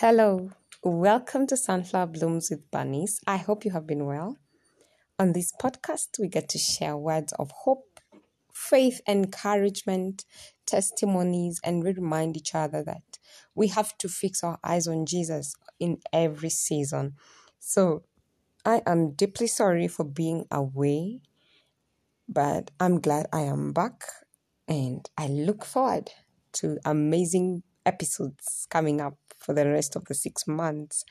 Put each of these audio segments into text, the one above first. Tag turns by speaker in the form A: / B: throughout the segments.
A: Hello, welcome to Sunflower Blooms with Bunnies. I hope you have been well. On this podcast, we get to share words of hope, faith, encouragement, testimonies, and we remind each other that we have to fix our eyes on Jesus in every season. So, I am deeply sorry for being away, but I'm glad I am back and I look forward to amazing episodes coming up for the rest of the six months.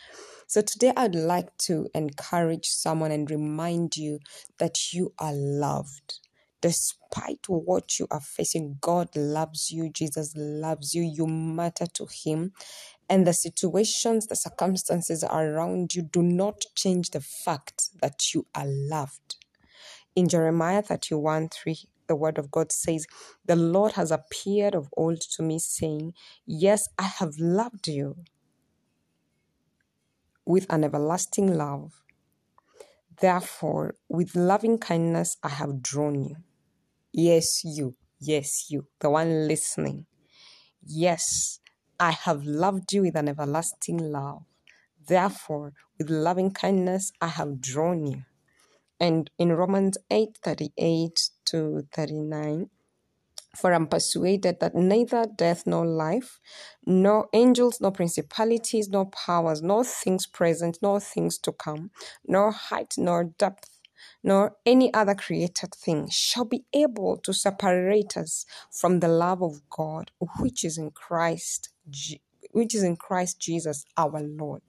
A: So, today I'd like to encourage someone and remind you that you are loved. Despite what you are facing, God loves you, Jesus loves you, you matter to Him. And the situations, the circumstances around you do not change the fact that you are loved. In Jeremiah 31 3, the word of God says, The Lord has appeared of old to me, saying, Yes, I have loved you with an everlasting love. Therefore, with loving kindness, I have drawn you. Yes, you. Yes, you. The one listening. Yes, I have loved you with an everlasting love. Therefore, with loving kindness, I have drawn you. And in Romans 8 38 to 39, for I'm persuaded that neither death nor life, nor angels, nor principalities, nor powers, nor things present, nor things to come, nor height, nor depth, nor any other created thing shall be able to separate us from the love of God, which is in Christ, which is in Christ Jesus our Lord.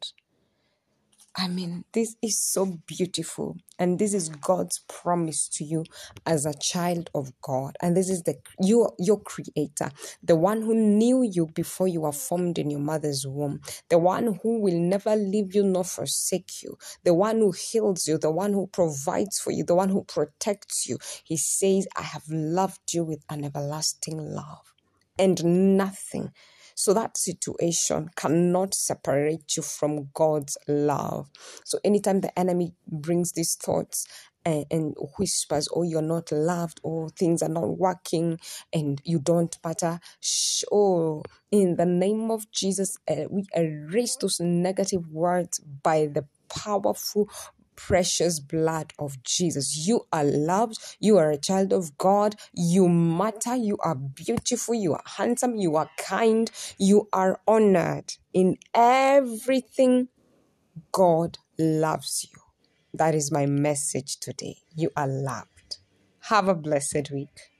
A: I mean, this is so beautiful. And this is God's promise to you as a child of God. And this is the you, your creator, the one who knew you before you were formed in your mother's womb, the one who will never leave you nor forsake you, the one who heals you, the one who provides for you, the one who protects you. He says, I have loved you with an everlasting love. And nothing so that situation cannot separate you from God's love. So anytime the enemy brings these thoughts and, and whispers, oh, you're not loved, or oh, things are not working, and you don't matter. Oh, in the name of Jesus, uh, we erase those negative words by the powerful precious blood of Jesus. You are loved. You are a child of God. You matter. You are beautiful. You are handsome. You are kind. You are honored. In everything, God loves you. That is my message today. You are loved. Have a blessed week.